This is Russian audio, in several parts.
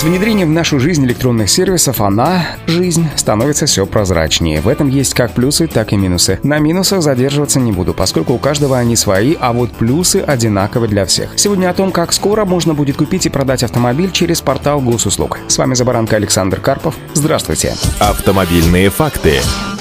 С внедрением в нашу жизнь электронных сервисов она, жизнь, становится все прозрачнее. В этом есть как плюсы, так и минусы. На минусах задерживаться не буду, поскольку у каждого они свои, а вот плюсы одинаковы для всех. Сегодня о том, как скоро можно будет купить и продать автомобиль через портал госуслуг. С вами Забаранка Александр Карпов. Здравствуйте. Автомобильные факты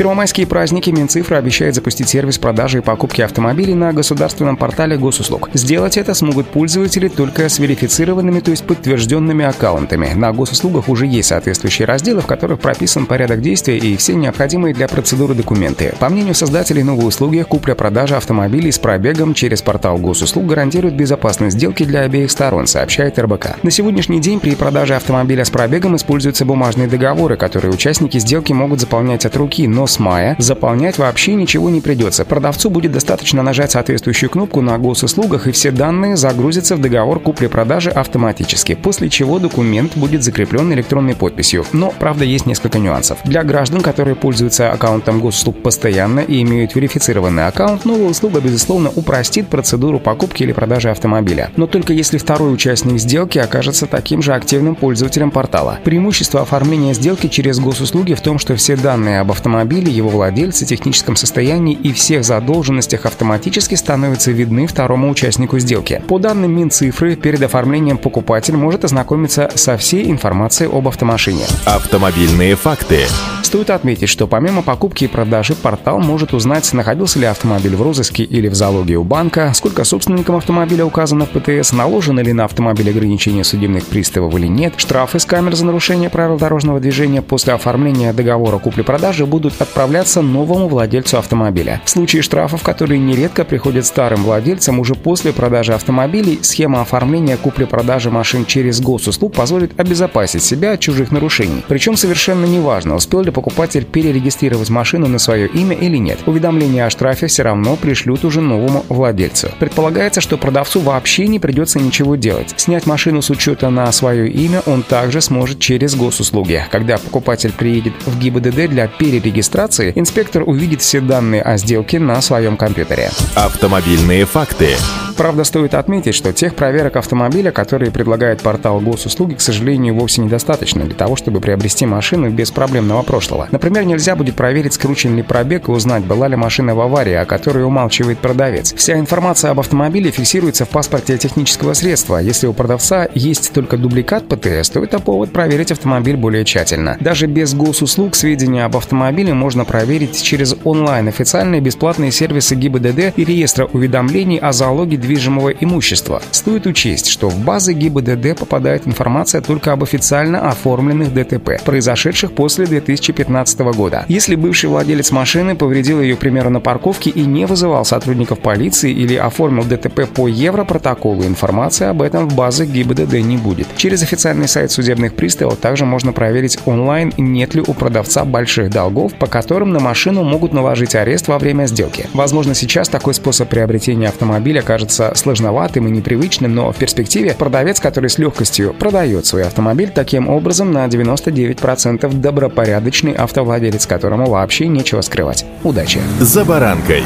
первомайские праздники Минцифра обещает запустить сервис продажи и покупки автомобилей на государственном портале госуслуг. Сделать это смогут пользователи только с верифицированными, то есть подтвержденными аккаунтами. На госуслугах уже есть соответствующие разделы, в которых прописан порядок действия и все необходимые для процедуры документы. По мнению создателей новой услуги, купля-продажа автомобилей с пробегом через портал госуслуг гарантирует безопасность сделки для обеих сторон, сообщает РБК. На сегодняшний день при продаже автомобиля с пробегом используются бумажные договоры, которые участники сделки могут заполнять от руки, но с мая заполнять вообще ничего не придется. Продавцу будет достаточно нажать соответствующую кнопку на госуслугах, и все данные загрузятся в договор купли-продажи автоматически, после чего документ будет закреплен электронной подписью. Но, правда, есть несколько нюансов. Для граждан, которые пользуются аккаунтом госуслуг постоянно и имеют верифицированный аккаунт, новая услуга, безусловно, упростит процедуру покупки или продажи автомобиля. Но только если второй участник сделки окажется таким же активным пользователем портала. Преимущество оформления сделки через госуслуги в том, что все данные об автомобиле автомобиле, его владельце, техническом состоянии и всех задолженностях автоматически становятся видны второму участнику сделки. По данным Минцифры, перед оформлением покупатель может ознакомиться со всей информацией об автомашине. Автомобильные факты. Стоит отметить, что помимо покупки и продажи, портал может узнать, находился ли автомобиль в розыске или в залоге у банка, сколько собственникам автомобиля указано в ПТС, наложено ли на автомобиль ограничения судебных приставов или нет, штрафы с камер за нарушение правил дорожного движения после оформления договора купли-продажи будут отправляться новому владельцу автомобиля. В случае штрафов, которые нередко приходят старым владельцам уже после продажи автомобилей, схема оформления купли-продажи машин через госуслуг позволит обезопасить себя от чужих нарушений. Причем совершенно неважно, успел ли покупатель перерегистрировать машину на свое имя или нет. Уведомление о штрафе все равно пришлют уже новому владельцу. Предполагается, что продавцу вообще не придется ничего делать. Снять машину с учета на свое имя он также сможет через госуслуги. Когда покупатель приедет в ГИБДД для перерегистрации, инспектор увидит все данные о сделке на своем компьютере. Автомобильные факты. Правда, стоит отметить, что тех проверок автомобиля, которые предлагает портал госуслуги, к сожалению, вовсе недостаточно для того, чтобы приобрести машину без проблемного прошлого. Например, нельзя будет проверить, скручен ли пробег и узнать, была ли машина в аварии, о которой умалчивает продавец. Вся информация об автомобиле фиксируется в паспорте технического средства. Если у продавца есть только дубликат ПТС, то это повод проверить автомобиль более тщательно. Даже без госуслуг сведения об автомобиле можно проверить через онлайн официальные бесплатные сервисы ГИБДД и реестра уведомлений о залоге недвижимого имущества. Стоит учесть, что в базы ГИБДД попадает информация только об официально оформленных ДТП, произошедших после 2015 года. Если бывший владелец машины повредил ее, к примеру, на парковке и не вызывал сотрудников полиции или оформил ДТП по Европротоколу, информации об этом в базах ГИБДД не будет. Через официальный сайт судебных приставов также можно проверить онлайн, нет ли у продавца больших долгов, по которым на машину могут наложить арест во время сделки. Возможно, сейчас такой способ приобретения автомобиля кажется кажется сложноватым и непривычным, но в перспективе продавец, который с легкостью продает свой автомобиль, таким образом на 99% добропорядочный автовладелец, которому вообще нечего скрывать. Удачи! За баранкой!